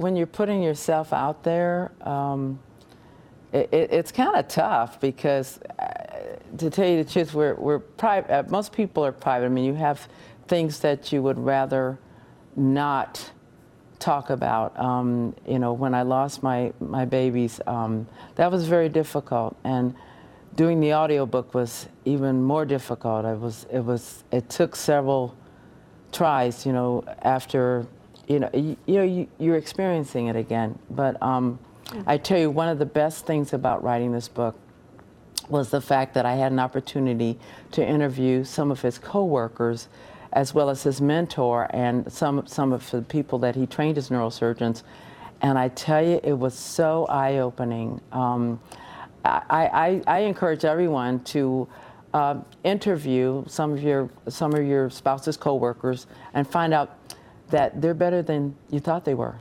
when you're putting yourself out there, um, it, it, it's kind of tough because, uh, to tell you the truth, we're, we're private. Uh, most people are private. I mean, you have things that you would rather not talk about. Um, you know, when I lost my my babies, um, that was very difficult, and doing the audiobook was even more difficult. It was it was it took several tries. You know, after you know you, you know you, you're experiencing it again, but. Um, I tell you, one of the best things about writing this book was the fact that I had an opportunity to interview some of his coworkers as well as his mentor and some, some of the people that he trained as neurosurgeons. And I tell you, it was so eye opening. Um, I, I, I, encourage everyone to uh, interview some of your some of your spouse's coworkers and find out that they're better than you thought they were.